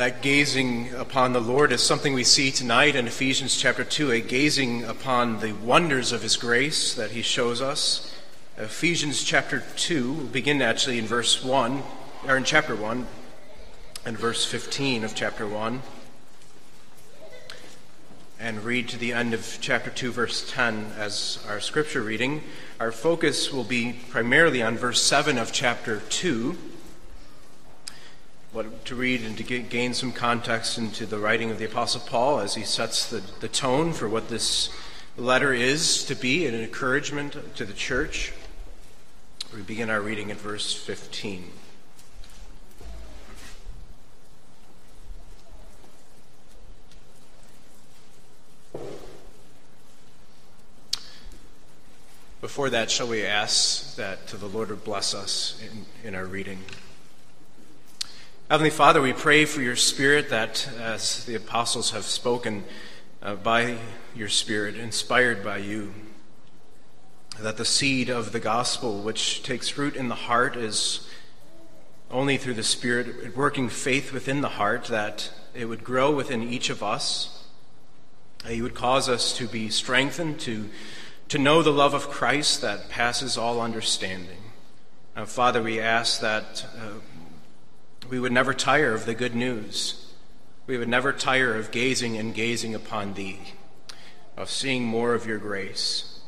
that gazing upon the Lord is something we see tonight in Ephesians chapter 2, a gazing upon the wonders of His grace that He shows us. Ephesians chapter 2, we'll begin actually in verse 1, or in chapter 1, and verse 15 of chapter 1, and read to the end of chapter 2, verse 10 as our scripture reading. Our focus will be primarily on verse 7 of chapter 2 what to read and to get, gain some context into the writing of the Apostle Paul as he sets the, the tone for what this letter is to be an encouragement to the church. We begin our reading at verse 15. Before that, shall we ask that to the Lord bless us in, in our reading? Heavenly Father, we pray for your Spirit that, as the apostles have spoken uh, by your Spirit, inspired by you, that the seed of the gospel, which takes root in the heart, is only through the Spirit working faith within the heart, that it would grow within each of us. That you would cause us to be strengthened, to, to know the love of Christ that passes all understanding. Father, we ask that. Uh, we would never tire of the good news. We would never tire of gazing and gazing upon Thee, of seeing more of your grace.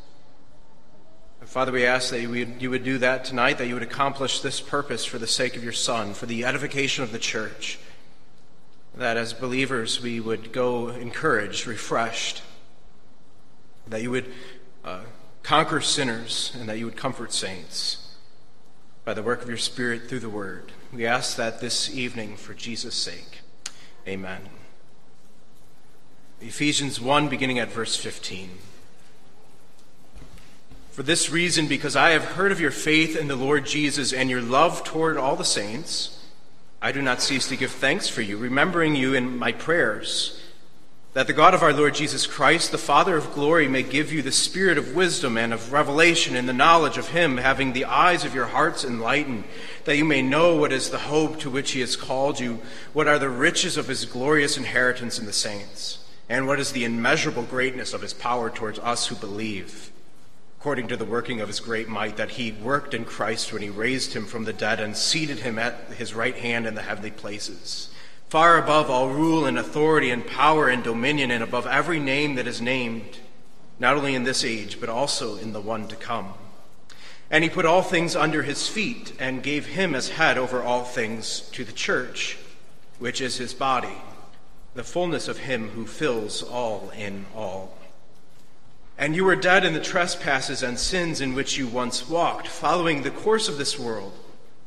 Father, we ask that you would do that tonight, that you would accomplish this purpose for the sake of your Son, for the edification of the church. That as believers we would go encouraged, refreshed, that you would uh, conquer sinners, and that you would comfort saints by the work of your Spirit through the Word. We ask that this evening for Jesus' sake. Amen. Ephesians 1, beginning at verse 15. For this reason, because I have heard of your faith in the Lord Jesus and your love toward all the saints, I do not cease to give thanks for you, remembering you in my prayers that the God of our Lord Jesus Christ, the Father of glory, may give you the spirit of wisdom and of revelation in the knowledge of Him, having the eyes of your hearts enlightened, that you may know what is the hope to which He has called you, what are the riches of His glorious inheritance in the saints, and what is the immeasurable greatness of His power towards us who believe, according to the working of His great might, that He worked in Christ when He raised Him from the dead and seated Him at His right hand in the heavenly places far above all rule and authority and power and dominion, and above every name that is named, not only in this age, but also in the one to come. And he put all things under his feet, and gave him as head over all things to the church, which is his body, the fullness of him who fills all in all. And you were dead in the trespasses and sins in which you once walked, following the course of this world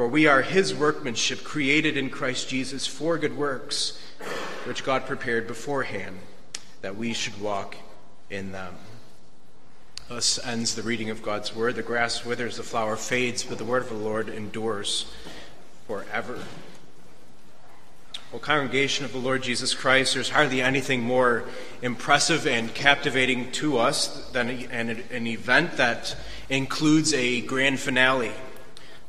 For we are his workmanship, created in Christ Jesus for good works, which God prepared beforehand that we should walk in them. Thus ends the reading of God's word. The grass withers, the flower fades, but the word of the Lord endures forever. Well, congregation of the Lord Jesus Christ, there's hardly anything more impressive and captivating to us than an, an event that includes a grand finale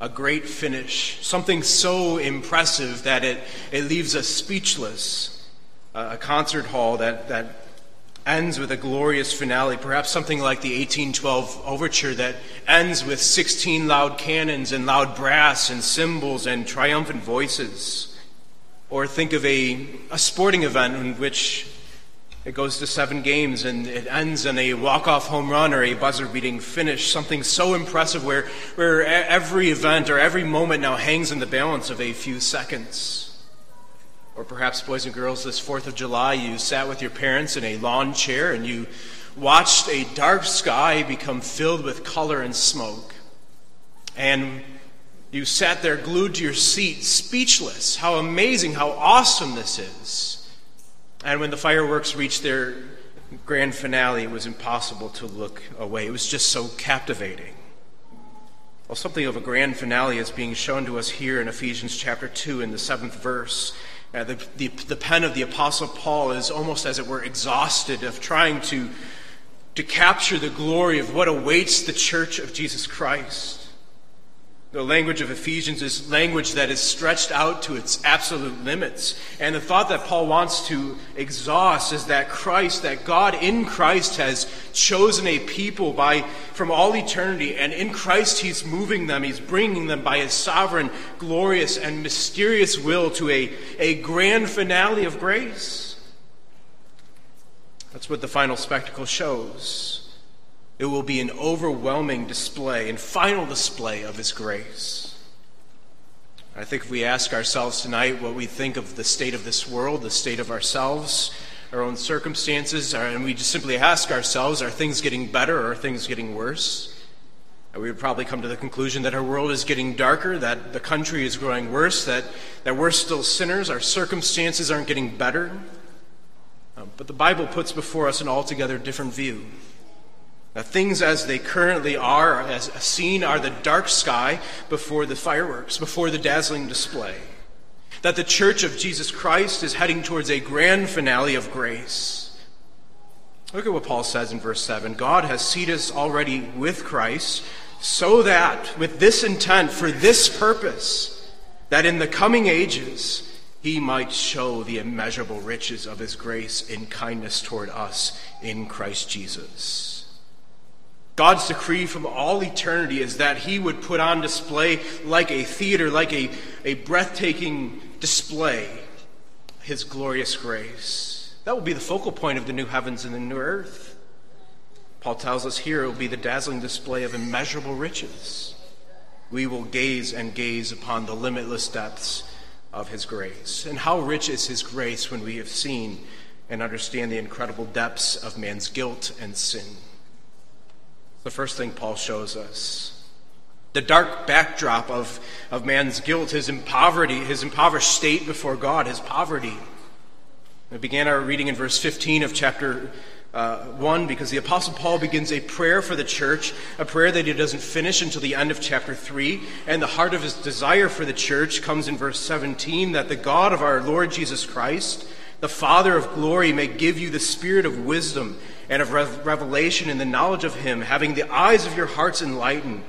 a great finish, something so impressive that it, it leaves us speechless. a concert hall that, that ends with a glorious finale, perhaps something like the 1812 overture that ends with 16 loud cannons and loud brass and cymbals and triumphant voices. Or think of a, a sporting event in which It goes to seven games and it ends in a walk-off home run or a buzzer-beating finish, something so impressive where, where every event or every moment now hangs in the balance of a few seconds. Or perhaps, boys and girls, this 4th of July, you sat with your parents in a lawn chair and you watched a dark sky become filled with color and smoke. And you sat there glued to your seat, speechless. How amazing, how awesome this is. And when the fireworks reached their grand finale, it was impossible to look away. It was just so captivating. Well, something of a grand finale is being shown to us here in Ephesians chapter 2 in the seventh verse. Uh, the, the, the pen of the Apostle Paul is almost, as it were, exhausted of trying to, to capture the glory of what awaits the church of Jesus Christ. The language of Ephesians is language that is stretched out to its absolute limits. And the thought that Paul wants to exhaust is that Christ, that God in Christ has chosen a people by, from all eternity. And in Christ, he's moving them, he's bringing them by his sovereign, glorious, and mysterious will to a, a grand finale of grace. That's what the final spectacle shows. It will be an overwhelming display and final display of His grace. I think if we ask ourselves tonight what we think of the state of this world, the state of ourselves, our own circumstances, and we just simply ask ourselves, are things getting better or are things getting worse? We would probably come to the conclusion that our world is getting darker, that the country is growing worse, that, that we're still sinners, our circumstances aren't getting better. Uh, but the Bible puts before us an altogether different view. Now, things as they currently are, as seen, are the dark sky before the fireworks, before the dazzling display. That the church of Jesus Christ is heading towards a grand finale of grace. Look at what Paul says in verse 7 God has seated us already with Christ, so that, with this intent, for this purpose, that in the coming ages, he might show the immeasurable riches of his grace in kindness toward us in Christ Jesus. God's decree from all eternity is that he would put on display, like a theater, like a, a breathtaking display, his glorious grace. That will be the focal point of the new heavens and the new earth. Paul tells us here it will be the dazzling display of immeasurable riches. We will gaze and gaze upon the limitless depths of his grace. And how rich is his grace when we have seen and understand the incredible depths of man's guilt and sin. The first thing Paul shows us. The dark backdrop of, of man's guilt, his poverty, his impoverished state before God, his poverty. We began our reading in verse 15 of chapter uh, 1 because the Apostle Paul begins a prayer for the church, a prayer that he doesn't finish until the end of chapter 3. And the heart of his desire for the church comes in verse 17 that the God of our Lord Jesus Christ, the Father of glory, may give you the spirit of wisdom and of revelation in the knowledge of him, having the eyes of your hearts enlightened,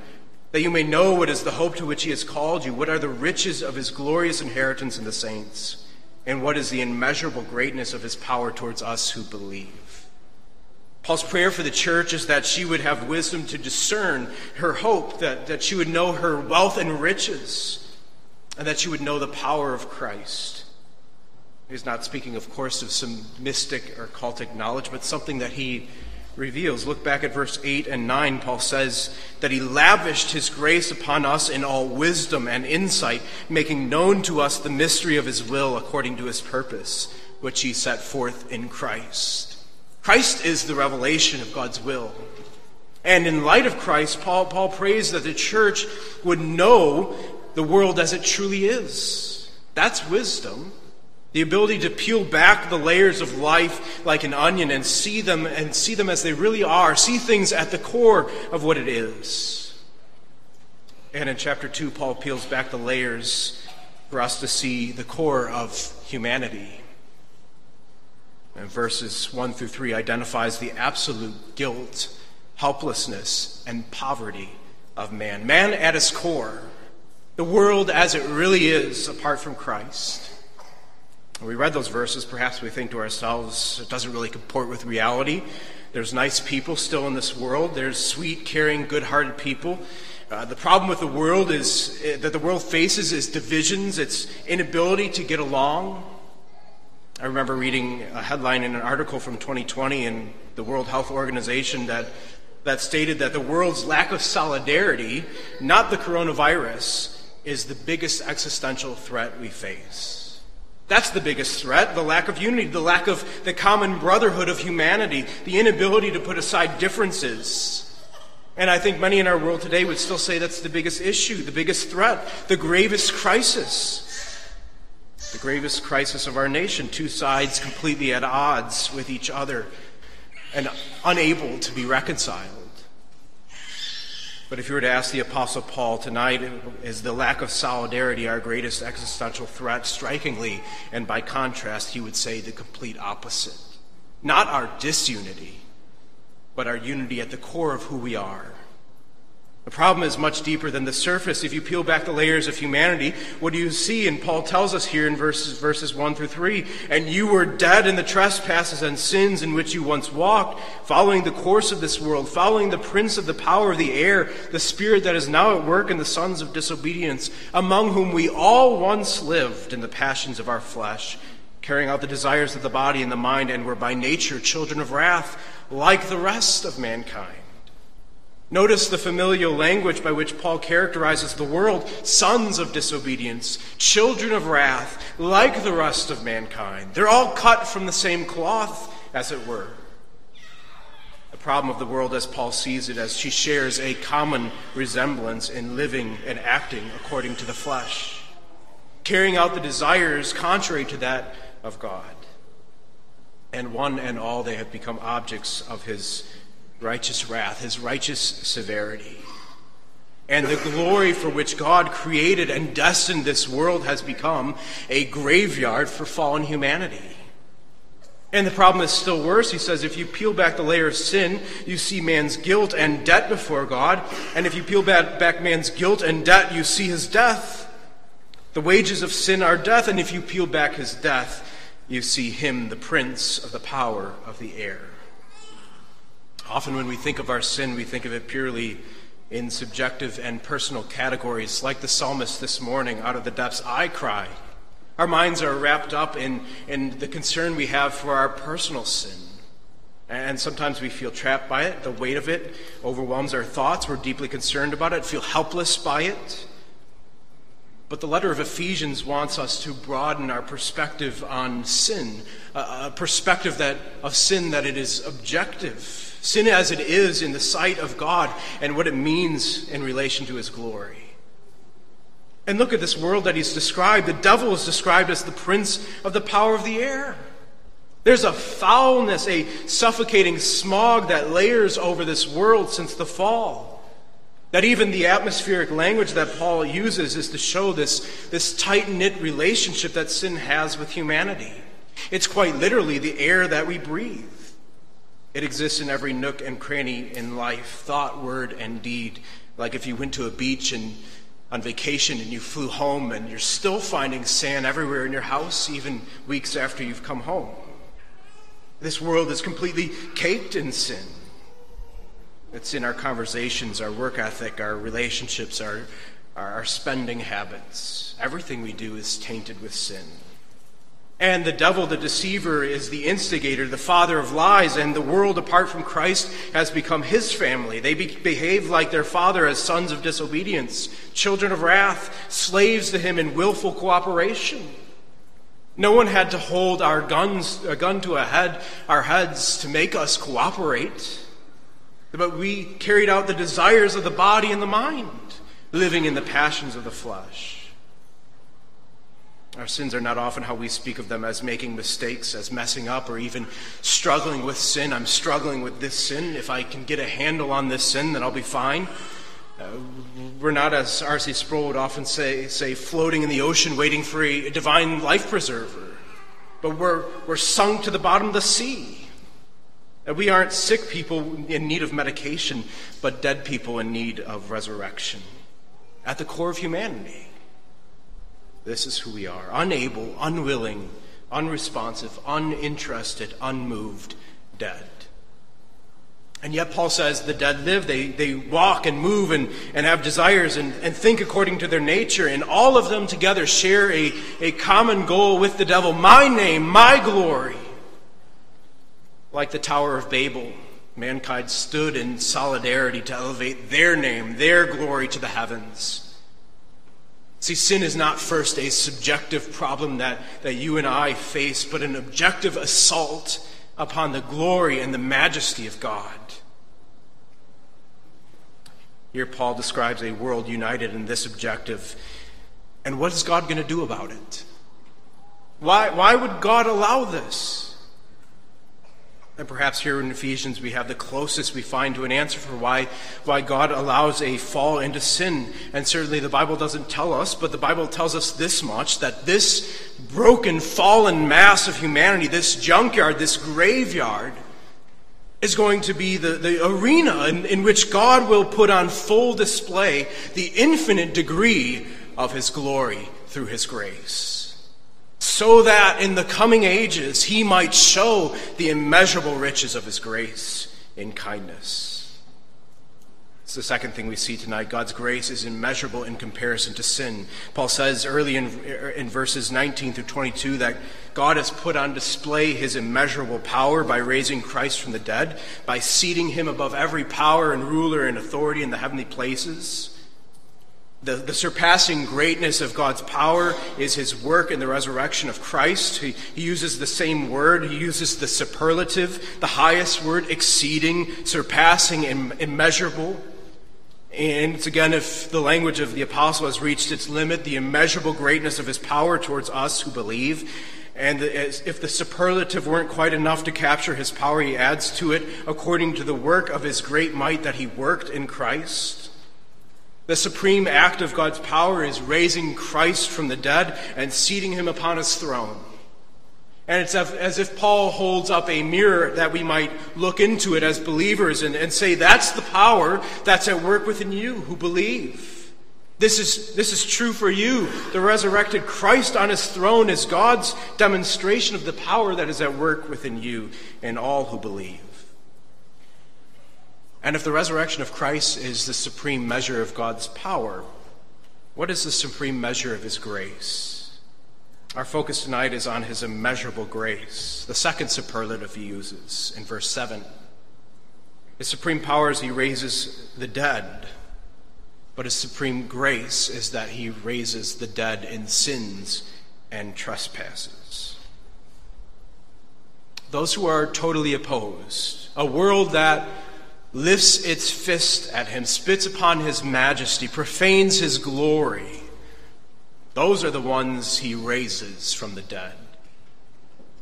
that you may know what is the hope to which he has called you, what are the riches of his glorious inheritance in the saints, and what is the immeasurable greatness of his power towards us who believe. Paul's prayer for the church is that she would have wisdom to discern her hope, that, that she would know her wealth and riches, and that she would know the power of Christ. He's not speaking, of course, of some mystic or cultic knowledge, but something that he reveals. Look back at verse 8 and 9. Paul says that he lavished his grace upon us in all wisdom and insight, making known to us the mystery of his will according to his purpose, which he set forth in Christ. Christ is the revelation of God's will. And in light of Christ, Paul, Paul prays that the church would know the world as it truly is. That's wisdom. The ability to peel back the layers of life like an onion and see them and see them as they really are, see things at the core of what it is. And in chapter 2, Paul peels back the layers for us to see the core of humanity. And verses 1 through 3 identifies the absolute guilt, helplessness, and poverty of man. Man at his core, the world as it really is apart from Christ. When we read those verses, perhaps we think to ourselves, it doesn't really comport with reality. There's nice people still in this world, there's sweet, caring, good hearted people. Uh, the problem with the world is uh, that the world faces is divisions, its inability to get along. I remember reading a headline in an article from 2020 in the World Health Organization that, that stated that the world's lack of solidarity, not the coronavirus, is the biggest existential threat we face. That's the biggest threat the lack of unity, the lack of the common brotherhood of humanity, the inability to put aside differences. And I think many in our world today would still say that's the biggest issue, the biggest threat, the gravest crisis. The gravest crisis of our nation, two sides completely at odds with each other and unable to be reconciled. But if you were to ask the Apostle Paul tonight, is the lack of solidarity our greatest existential threat? Strikingly, and by contrast, he would say the complete opposite. Not our disunity, but our unity at the core of who we are. The problem is much deeper than the surface. If you peel back the layers of humanity, what do you see? And Paul tells us here in verses, verses 1 through 3 And you were dead in the trespasses and sins in which you once walked, following the course of this world, following the prince of the power of the air, the spirit that is now at work in the sons of disobedience, among whom we all once lived in the passions of our flesh, carrying out the desires of the body and the mind, and were by nature children of wrath, like the rest of mankind. Notice the familial language by which Paul characterizes the world sons of disobedience, children of wrath, like the rest of mankind. They're all cut from the same cloth, as it were. The problem of the world, as Paul sees it, as she shares a common resemblance in living and acting according to the flesh, carrying out the desires contrary to that of God. And one and all, they have become objects of his righteous wrath, his righteous severity. And the glory for which God created and destined this world has become a graveyard for fallen humanity. And the problem is still worse. He says if you peel back the layer of sin, you see man's guilt and debt before God. And if you peel back, back man's guilt and debt, you see his death. The wages of sin are death. And if you peel back his death, you see him, the prince of the power of the air. Often, when we think of our sin, we think of it purely in subjective and personal categories. Like the psalmist this morning, out of the depths, I cry. Our minds are wrapped up in, in the concern we have for our personal sin. And sometimes we feel trapped by it. The weight of it overwhelms our thoughts. We're deeply concerned about it, feel helpless by it. But the letter of Ephesians wants us to broaden our perspective on sin, a perspective that, of sin that it is objective sin as it is in the sight of God and what it means in relation to his glory. And look at this world that he's described. The devil is described as the prince of the power of the air. There's a foulness, a suffocating smog that layers over this world since the fall. That even the atmospheric language that Paul uses is to show this, this tight knit relationship that sin has with humanity. It's quite literally the air that we breathe. It exists in every nook and cranny in life, thought, word, and deed. Like if you went to a beach and on vacation and you flew home and you're still finding sand everywhere in your house, even weeks after you've come home. This world is completely caked in sin. It's in our conversations, our work ethic, our relationships, our, our, spending habits. Everything we do is tainted with sin. And the devil, the deceiver, is the instigator, the father of lies, and the world apart from Christ has become his family. They be- behave like their father as sons of disobedience, children of wrath, slaves to him in willful cooperation. No one had to hold our guns, a gun to a head, our heads to make us cooperate. But we carried out the desires of the body and the mind, living in the passions of the flesh. Our sins are not often how we speak of them as making mistakes, as messing up, or even struggling with sin. I'm struggling with this sin. If I can get a handle on this sin, then I'll be fine. Uh, we're not, as R.C. Sproul would often say, say, floating in the ocean waiting for a divine life preserver. But we're, we're sunk to the bottom of the sea. And we aren't sick people in need of medication, but dead people in need of resurrection. At the core of humanity. This is who we are unable, unwilling, unresponsive, uninterested, unmoved, dead. And yet, Paul says the dead live. They, they walk and move and, and have desires and, and think according to their nature. And all of them together share a, a common goal with the devil my name, my glory. Like the Tower of Babel, mankind stood in solidarity to elevate their name, their glory to the heavens. See, sin is not first a subjective problem that, that you and I face, but an objective assault upon the glory and the majesty of God. Here, Paul describes a world united in this objective. And what is God going to do about it? Why, why would God allow this? And perhaps here in Ephesians we have the closest we find to an answer for why, why God allows a fall into sin. And certainly the Bible doesn't tell us, but the Bible tells us this much that this broken, fallen mass of humanity, this junkyard, this graveyard, is going to be the, the arena in, in which God will put on full display the infinite degree of his glory through his grace so that in the coming ages he might show the immeasurable riches of his grace in kindness. It's the second thing we see tonight. God's grace is immeasurable in comparison to sin. Paul says early in, in verses 19 through 22 that God has put on display his immeasurable power by raising Christ from the dead, by seating him above every power and ruler and authority in the heavenly places the, the surpassing greatness of God's power is his work in the resurrection of Christ. He, he, uses the same word, he uses the superlative, the highest word, exceeding, surpassing, Im, immeasurable. And it's again, if the language of the apostle has reached its limit, the immeasurable greatness of his power towards us who believe. And if the superlative weren't quite enough to capture his power, he adds to it according to the work of his great might that he worked in Christ. The supreme act of God's power is raising Christ from the dead and seating him upon his throne. And it's as if Paul holds up a mirror that we might look into it as believers and, and say, that's the power that's at work within you who believe. This is, this is true for you. The resurrected Christ on his throne is God's demonstration of the power that is at work within you and all who believe. And if the resurrection of Christ is the supreme measure of God's power, what is the supreme measure of his grace? Our focus tonight is on his immeasurable grace, the second superlative he uses in verse 7. His supreme power is he raises the dead, but his supreme grace is that he raises the dead in sins and trespasses. Those who are totally opposed, a world that lifts its fist at him, spits upon his majesty, profanes his glory, those are the ones he raises from the dead.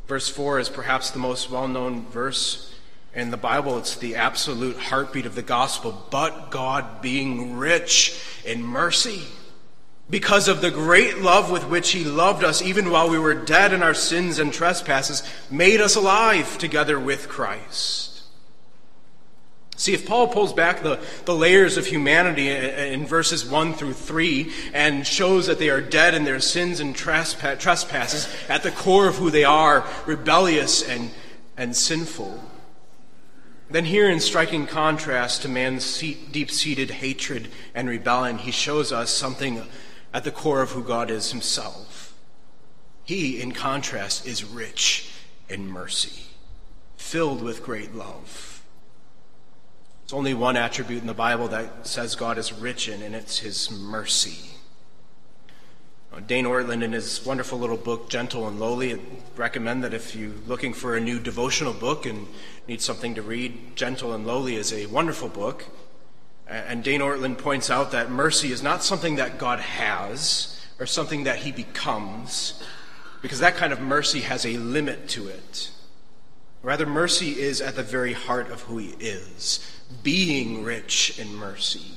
Verse 4 is perhaps the most well known verse in the Bible. It's the absolute heartbeat of the gospel. But God, being rich in mercy, because of the great love with which he loved us, even while we were dead in our sins and trespasses, made us alive together with Christ. See, if Paul pulls back the, the layers of humanity in verses 1 through 3 and shows that they are dead in their sins and trespasses, at the core of who they are, rebellious and, and sinful, then here in striking contrast to man's deep seated hatred and rebellion, he shows us something at the core of who God is himself. He, in contrast, is rich in mercy, filled with great love. There's only one attribute in the Bible that says God is rich in, and it's his mercy. Uh, Dane Ortlund, in his wonderful little book, Gentle and Lowly, recommend that if you're looking for a new devotional book and need something to read, Gentle and Lowly is a wonderful book. And Dane Ortlund points out that mercy is not something that God has or something that he becomes, because that kind of mercy has a limit to it. Rather, mercy is at the very heart of who he is being rich in mercy.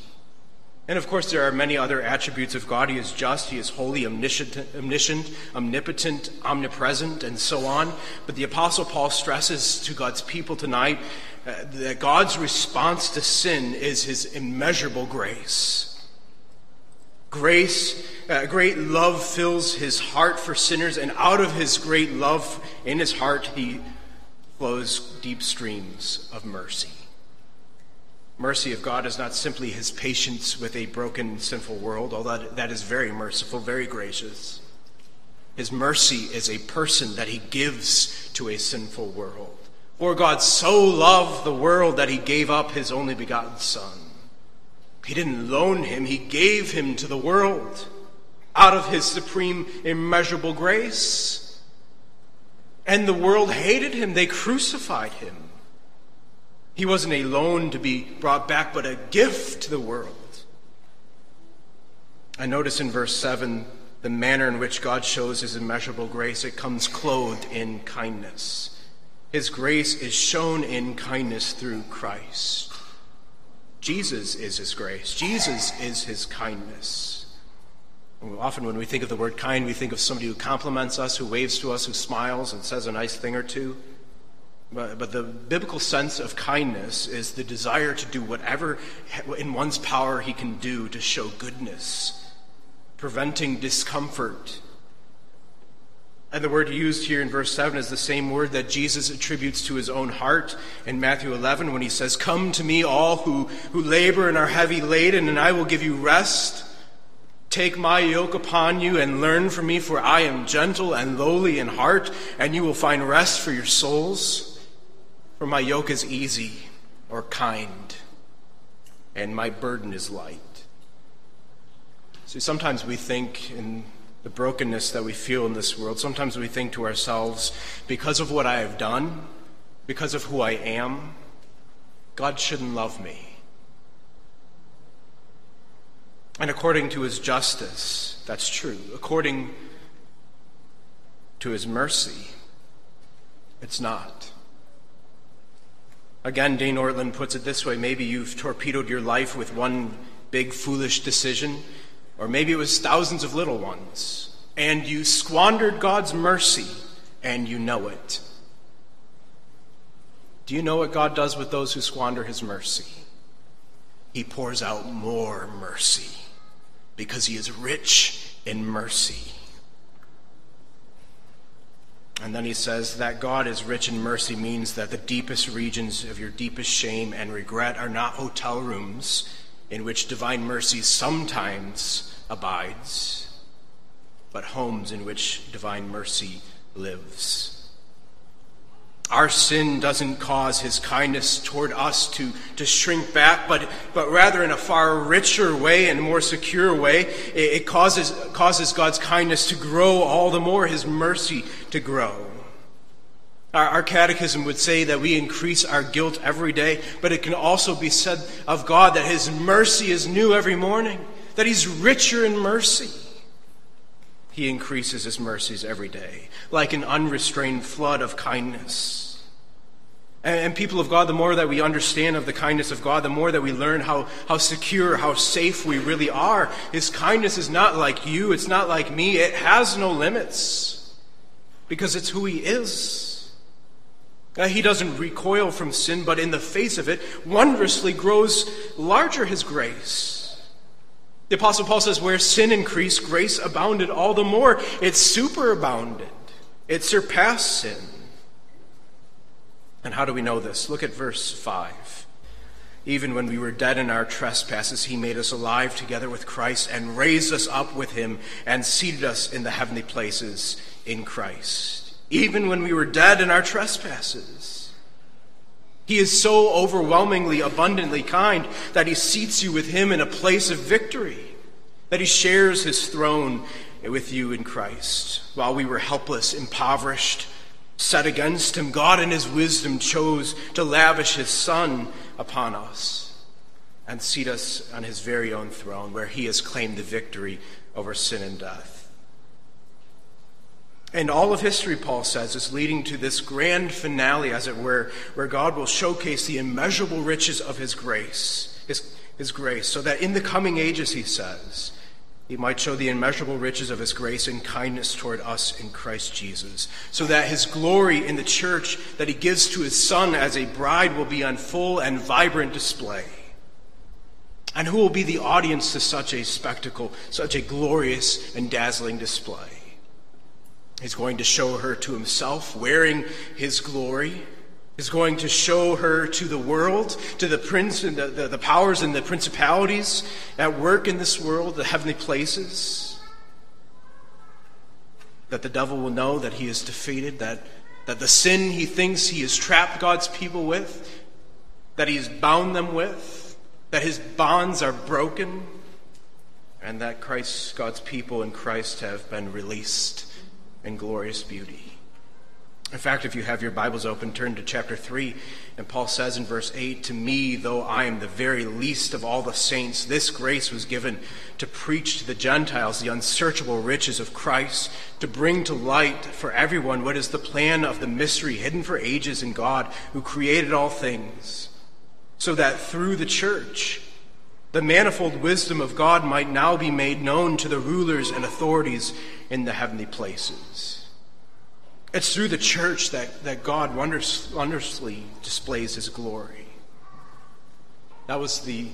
And of course, there are many other attributes of God. He is just, He is holy, omniscient, omniscient, omnipotent, omnipresent, and so on. But the Apostle Paul stresses to God's people tonight uh, that God's response to sin is His immeasurable grace. Grace, uh, great love fills His heart for sinners, and out of His great love in His heart, He flows deep streams of mercy. Mercy of God is not simply his patience with a broken, sinful world, although that is very merciful, very gracious. His mercy is a person that he gives to a sinful world. For God so loved the world that he gave up his only begotten Son. He didn't loan him, he gave him to the world out of his supreme, immeasurable grace. And the world hated him, they crucified him. He wasn't a loan to be brought back, but a gift to the world. I notice in verse 7 the manner in which God shows his immeasurable grace. It comes clothed in kindness. His grace is shown in kindness through Christ. Jesus is his grace, Jesus is his kindness. Often, when we think of the word kind, we think of somebody who compliments us, who waves to us, who smiles and says a nice thing or two. But, but the biblical sense of kindness is the desire to do whatever in one's power he can do to show goodness, preventing discomfort. And the word used here in verse 7 is the same word that Jesus attributes to his own heart in Matthew 11 when he says, Come to me, all who, who labor and are heavy laden, and I will give you rest. Take my yoke upon you and learn from me, for I am gentle and lowly in heart, and you will find rest for your souls. For my yoke is easy or kind, and my burden is light. See, sometimes we think in the brokenness that we feel in this world, sometimes we think to ourselves, because of what I have done, because of who I am, God shouldn't love me. And according to his justice, that's true. According to his mercy, it's not. Again, Dane Ortlund puts it this way maybe you've torpedoed your life with one big foolish decision, or maybe it was thousands of little ones, and you squandered God's mercy, and you know it. Do you know what God does with those who squander his mercy? He pours out more mercy because he is rich in mercy. And then he says that God is rich in mercy means that the deepest regions of your deepest shame and regret are not hotel rooms in which divine mercy sometimes abides, but homes in which divine mercy lives. Our sin doesn't cause his kindness toward us to, to shrink back, but, but rather in a far richer way and more secure way, it, it causes, causes God's kindness to grow all the more, his mercy to grow. Our, our catechism would say that we increase our guilt every day, but it can also be said of God that his mercy is new every morning, that he's richer in mercy. He increases his mercies every day, like an unrestrained flood of kindness. And, people of God, the more that we understand of the kindness of God, the more that we learn how, how secure, how safe we really are. His kindness is not like you, it's not like me, it has no limits because it's who He is. Uh, he doesn't recoil from sin, but in the face of it, wondrously grows larger His grace. The Apostle Paul says, Where sin increased, grace abounded all the more. It superabounded, it surpassed sin. And how do we know this? Look at verse 5. Even when we were dead in our trespasses, he made us alive together with Christ and raised us up with him and seated us in the heavenly places in Christ. Even when we were dead in our trespasses. He is so overwhelmingly, abundantly kind that he seats you with him in a place of victory, that he shares his throne with you in Christ. While we were helpless, impoverished, set against him, God in his wisdom chose to lavish his Son upon us and seat us on his very own throne where he has claimed the victory over sin and death. And all of history, Paul says, is leading to this grand finale, as it were, where God will showcase the immeasurable riches of his grace, his, his grace, so that in the coming ages, he says, he might show the immeasurable riches of his grace and kindness toward us in Christ Jesus, so that his glory in the church that he gives to his son as a bride will be on full and vibrant display. And who will be the audience to such a spectacle, such a glorious and dazzling display? He's going to show her to himself, wearing his glory, is going to show her to the world, to the prince and the, the, the, powers and the principalities at work in this world, the heavenly places. That the devil will know that he is defeated, that, that the sin he thinks he has trapped God's people with, that he has bound them with, that his bonds are broken, and that Christ, God's people in Christ have been released in glorious beauty. In fact, if you have your Bibles open, turn to chapter 3, and Paul says in verse 8, To me, though I am the very least of all the saints, this grace was given to preach to the Gentiles the unsearchable riches of Christ, to bring to light for everyone what is the plan of the mystery hidden for ages in God, who created all things, so that through the church, the manifold wisdom of God might now be made known to the rulers and authorities in the heavenly places. It's through the church that, that God wondrously displays his glory. That was the,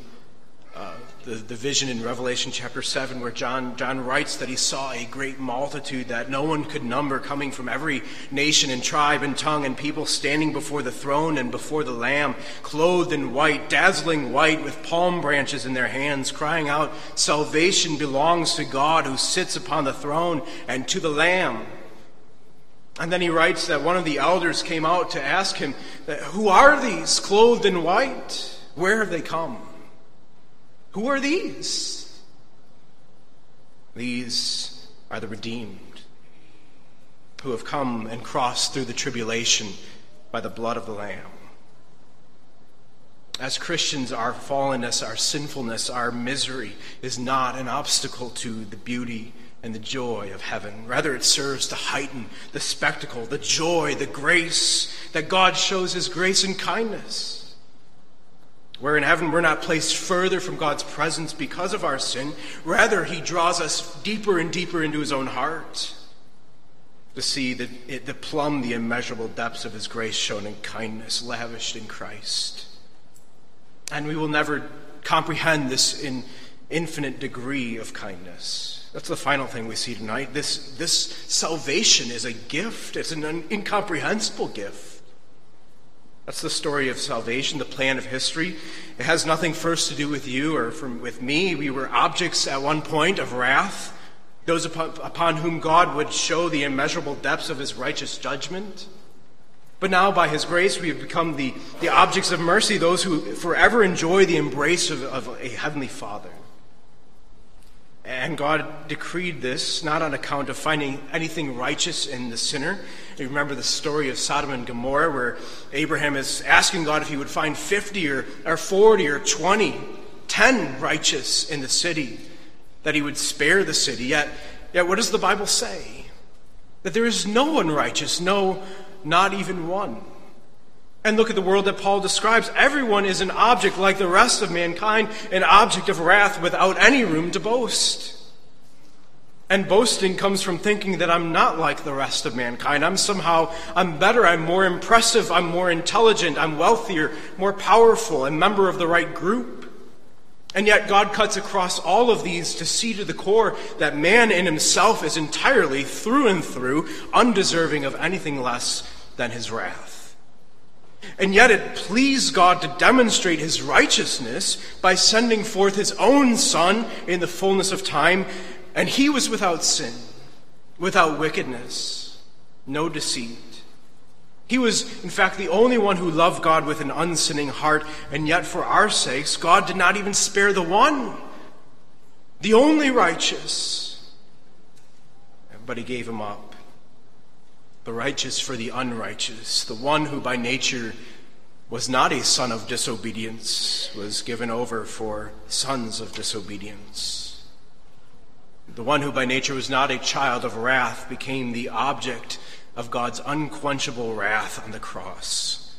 uh, the, the vision in Revelation chapter 7 where John, John writes that he saw a great multitude that no one could number coming from every nation and tribe and tongue and people standing before the throne and before the Lamb, clothed in white, dazzling white with palm branches in their hands, crying out, Salvation belongs to God who sits upon the throne and to the Lamb. And then he writes that one of the elders came out to ask him, Who are these clothed in white? Where have they come? Who are these? These are the redeemed who have come and crossed through the tribulation by the blood of the Lamb. As Christians, our fallenness, our sinfulness, our misery is not an obstacle to the beauty and the joy of heaven. Rather, it serves to heighten the spectacle, the joy, the grace that God shows His grace and kindness. Where in heaven we're not placed further from God's presence because of our sin, rather, He draws us deeper and deeper into His own heart to see the, the plumb the immeasurable depths of His grace shown in kindness, lavished in Christ. And we will never comprehend this in infinite degree of kindness. That's the final thing we see tonight. This, this salvation is a gift, it's an incomprehensible gift. That's the story of salvation, the plan of history. It has nothing first to do with you or from, with me. We were objects at one point of wrath, those upon, upon whom God would show the immeasurable depths of his righteous judgment. But now, by his grace, we have become the, the objects of mercy, those who forever enjoy the embrace of, of a heavenly Father. And God decreed this not on account of finding anything righteous in the sinner. You remember the story of Sodom and Gomorrah, where Abraham is asking God if he would find 50 or, or 40 or 20, 10 righteous in the city, that he would spare the city. Yet, yet what does the Bible say? That there is no one righteous, no, not even one. And look at the world that Paul describes. Everyone is an object like the rest of mankind, an object of wrath without any room to boast. And boasting comes from thinking that I'm not like the rest of mankind. I'm somehow, I'm better, I'm more impressive, I'm more intelligent, I'm wealthier, more powerful, a member of the right group. And yet God cuts across all of these to see to the core that man in himself is entirely, through and through, undeserving of anything less than his wrath. And yet it pleased God to demonstrate his righteousness by sending forth his own Son in the fullness of time, and he was without sin, without wickedness, no deceit. He was, in fact, the only one who loved God with an unsinning heart, and yet for our sakes, God did not even spare the one, the only righteous. But he gave him up the righteous for the unrighteous, the one who by nature was not a son of disobedience, was given over for sons of disobedience. The one who by nature was not a child of wrath became the object of God's unquenchable wrath on the cross.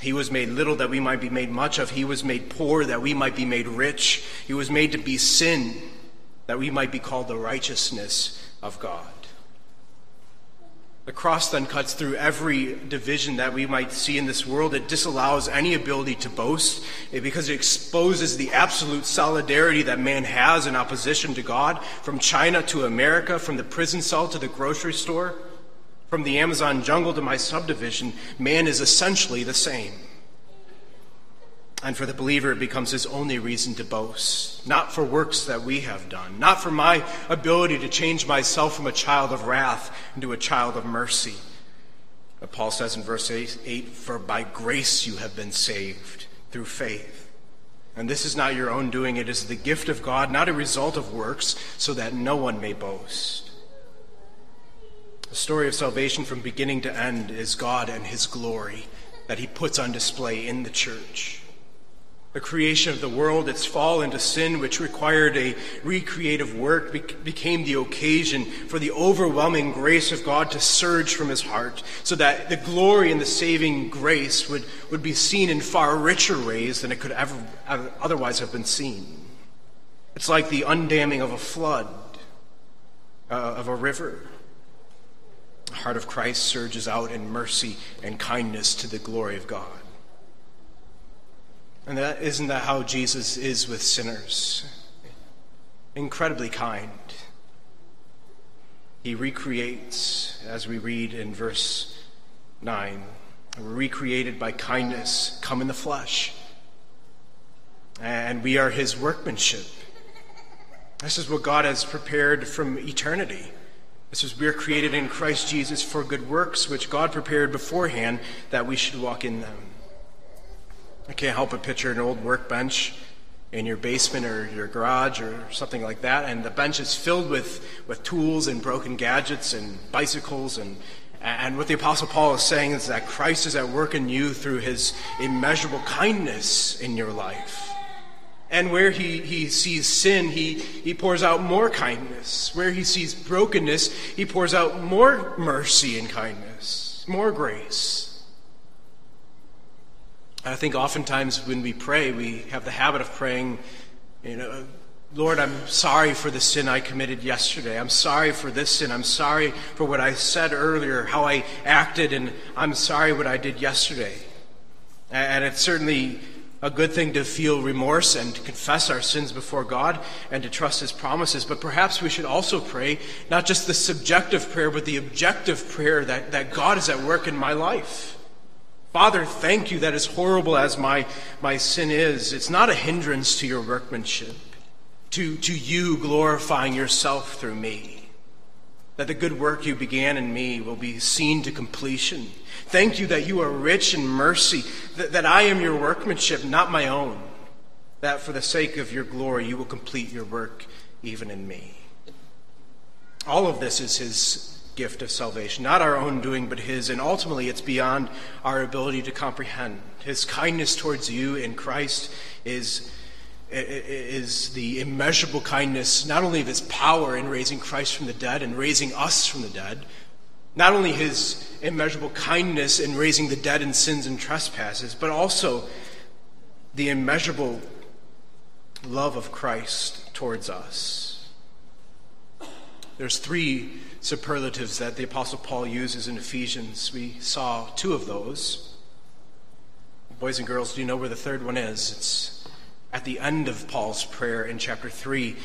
He was made little that we might be made much of. He was made poor that we might be made rich. He was made to be sin that we might be called the righteousness of God. The cross then cuts through every division that we might see in this world. It disallows any ability to boast because it exposes the absolute solidarity that man has in opposition to God, from China to America, from the prison cell to the grocery store. From the Amazon jungle to my subdivision, man is essentially the same. And for the believer, it becomes his only reason to boast. Not for works that we have done, not for my ability to change myself from a child of wrath into a child of mercy. But Paul says in verse 8, 8 For by grace you have been saved through faith. And this is not your own doing, it is the gift of God, not a result of works, so that no one may boast. The story of salvation from beginning to end is God and His glory that He puts on display in the church the creation of the world, its fall into sin, which required a recreative work, became the occasion for the overwhelming grace of God to surge from his heart, so that the glory and the saving grace would, would be seen in far richer ways than it could ever otherwise have been seen. It's like the undamming of a flood, uh, of a river. The heart of Christ surges out in mercy and kindness to the glory of God. And that isn't that how Jesus is with sinners? Incredibly kind. He recreates, as we read in verse 9, we're recreated by kindness, come in the flesh. And we are his workmanship. This is what God has prepared from eternity. This is we are created in Christ Jesus for good works, which God prepared beforehand that we should walk in them. I can't help but picture an old workbench in your basement or your garage or something like that, and the bench is filled with, with tools and broken gadgets and bicycles and and what the Apostle Paul is saying is that Christ is at work in you through his immeasurable kindness in your life. And where he, he sees sin, he, he pours out more kindness. Where he sees brokenness, he pours out more mercy and kindness, more grace. I think oftentimes when we pray, we have the habit of praying, you know, Lord, I'm sorry for the sin I committed yesterday. I'm sorry for this sin. I'm sorry for what I said earlier, how I acted, and I'm sorry what I did yesterday. And it's certainly a good thing to feel remorse and to confess our sins before God and to trust His promises. But perhaps we should also pray not just the subjective prayer, but the objective prayer that, that God is at work in my life. Father, thank you that as horrible as my, my sin is, it's not a hindrance to your workmanship, to, to you glorifying yourself through me. That the good work you began in me will be seen to completion. Thank you that you are rich in mercy, that, that I am your workmanship, not my own. That for the sake of your glory, you will complete your work even in me. All of this is his gift of salvation, not our own doing, but His. And ultimately, it's beyond our ability to comprehend. His kindness towards you in Christ is, is the immeasurable kindness, not only of His power in raising Christ from the dead and raising us from the dead, not only His immeasurable kindness in raising the dead in sins and trespasses, but also the immeasurable love of Christ towards us. There's three superlatives that the Apostle Paul uses in Ephesians. We saw two of those. Boys and girls, do you know where the third one is? It's at the end of Paul's prayer in chapter 3.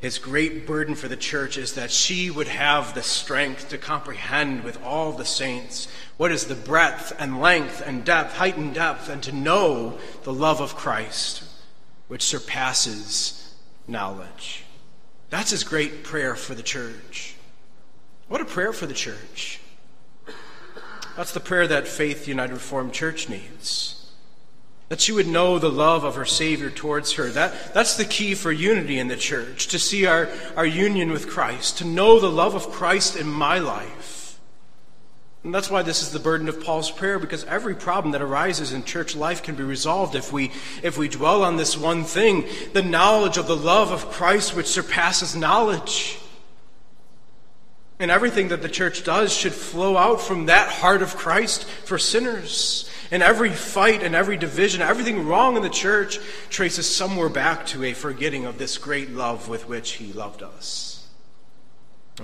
His great burden for the church is that she would have the strength to comprehend with all the saints what is the breadth and length and depth, height and depth, and to know the love of Christ, which surpasses knowledge. That's his great prayer for the church. What a prayer for the church. That's the prayer that Faith United Reformed Church needs. That she would know the love of her Savior towards her. That, that's the key for unity in the church, to see our, our union with Christ, to know the love of Christ in my life. And that's why this is the burden of Paul's prayer, because every problem that arises in church life can be resolved if we, if we dwell on this one thing the knowledge of the love of Christ which surpasses knowledge. And everything that the church does should flow out from that heart of Christ for sinners. And every fight and every division, everything wrong in the church traces somewhere back to a forgetting of this great love with which He loved us.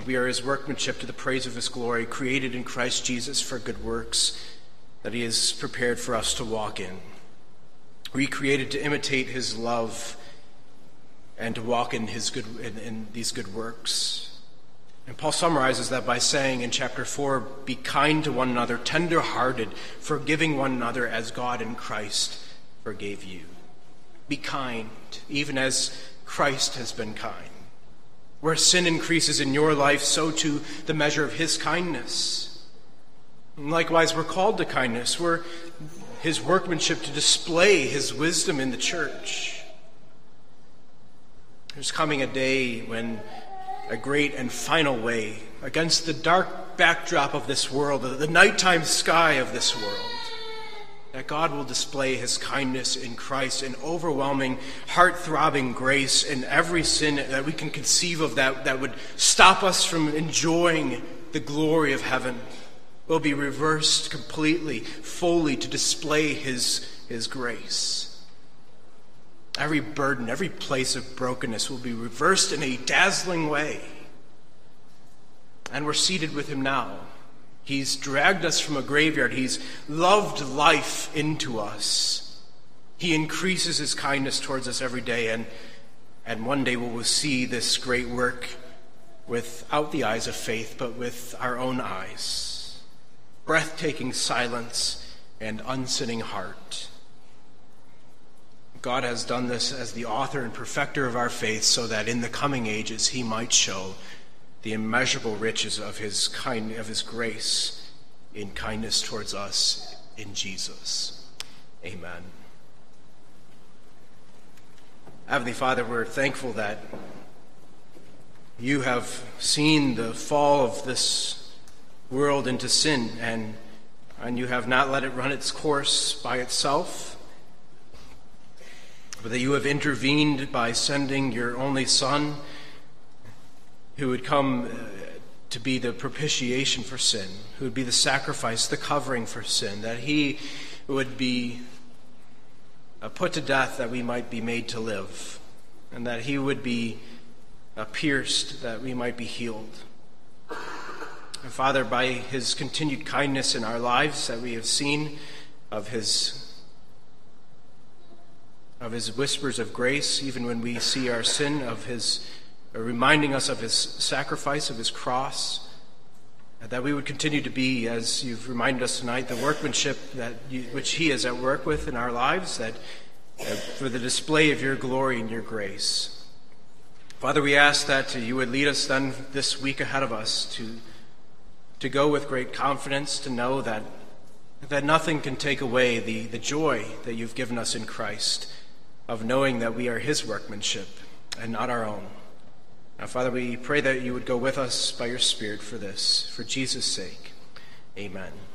We are His workmanship to the praise of His glory, created in Christ Jesus for good works that He has prepared for us to walk in. Recreated to imitate His love and to walk in His good in, in these good works. And Paul summarizes that by saying in chapter 4 Be kind to one another, tender hearted, forgiving one another as God in Christ forgave you. Be kind, even as Christ has been kind. Where sin increases in your life, so too the measure of his kindness. And likewise, we're called to kindness. We're his workmanship to display his wisdom in the church. There's coming a day when a great and final way against the dark backdrop of this world, the nighttime sky of this world, that God will display his kindness in Christ in overwhelming, heart throbbing grace in every sin that we can conceive of that, that would stop us from enjoying the glory of heaven will be reversed completely, fully to display his, his grace. Every burden, every place of brokenness will be reversed in a dazzling way. And we're seated with him now. He's dragged us from a graveyard. He's loved life into us. He increases his kindness towards us every day, and, and one day we will see this great work without the eyes of faith, but with our own eyes. Breathtaking silence and unsinning heart. God has done this as the author and perfecter of our faith so that in the coming ages he might show the immeasurable riches of his kind of his grace in kindness towards us in Jesus. Amen. Heavenly Father, we're thankful that you have seen the fall of this world into sin and and you have not let it run its course by itself that you have intervened by sending your only Son, who would come uh, to be the propitiation for sin, who would be the sacrifice, the covering for sin, that he would be uh, put to death that we might be made to live, and that he would be pierced that we might be healed. And Father, by his continued kindness in our lives that we have seen of his of his whispers of grace, even when we see our sin, of his uh, reminding us of his sacrifice, of his cross, that we would continue to be, as you've reminded us tonight, the workmanship that you, which he is at work with in our lives, that uh, for the display of your glory and your grace. Father, we ask that you would lead us then this week ahead of us to, to go with great confidence, to know that, that nothing can take away the, the joy that you've given us in Christ of knowing that we are His workmanship and not our own. Now, Father, we pray that you would go with us by your Spirit for this, for Jesus' sake. Amen.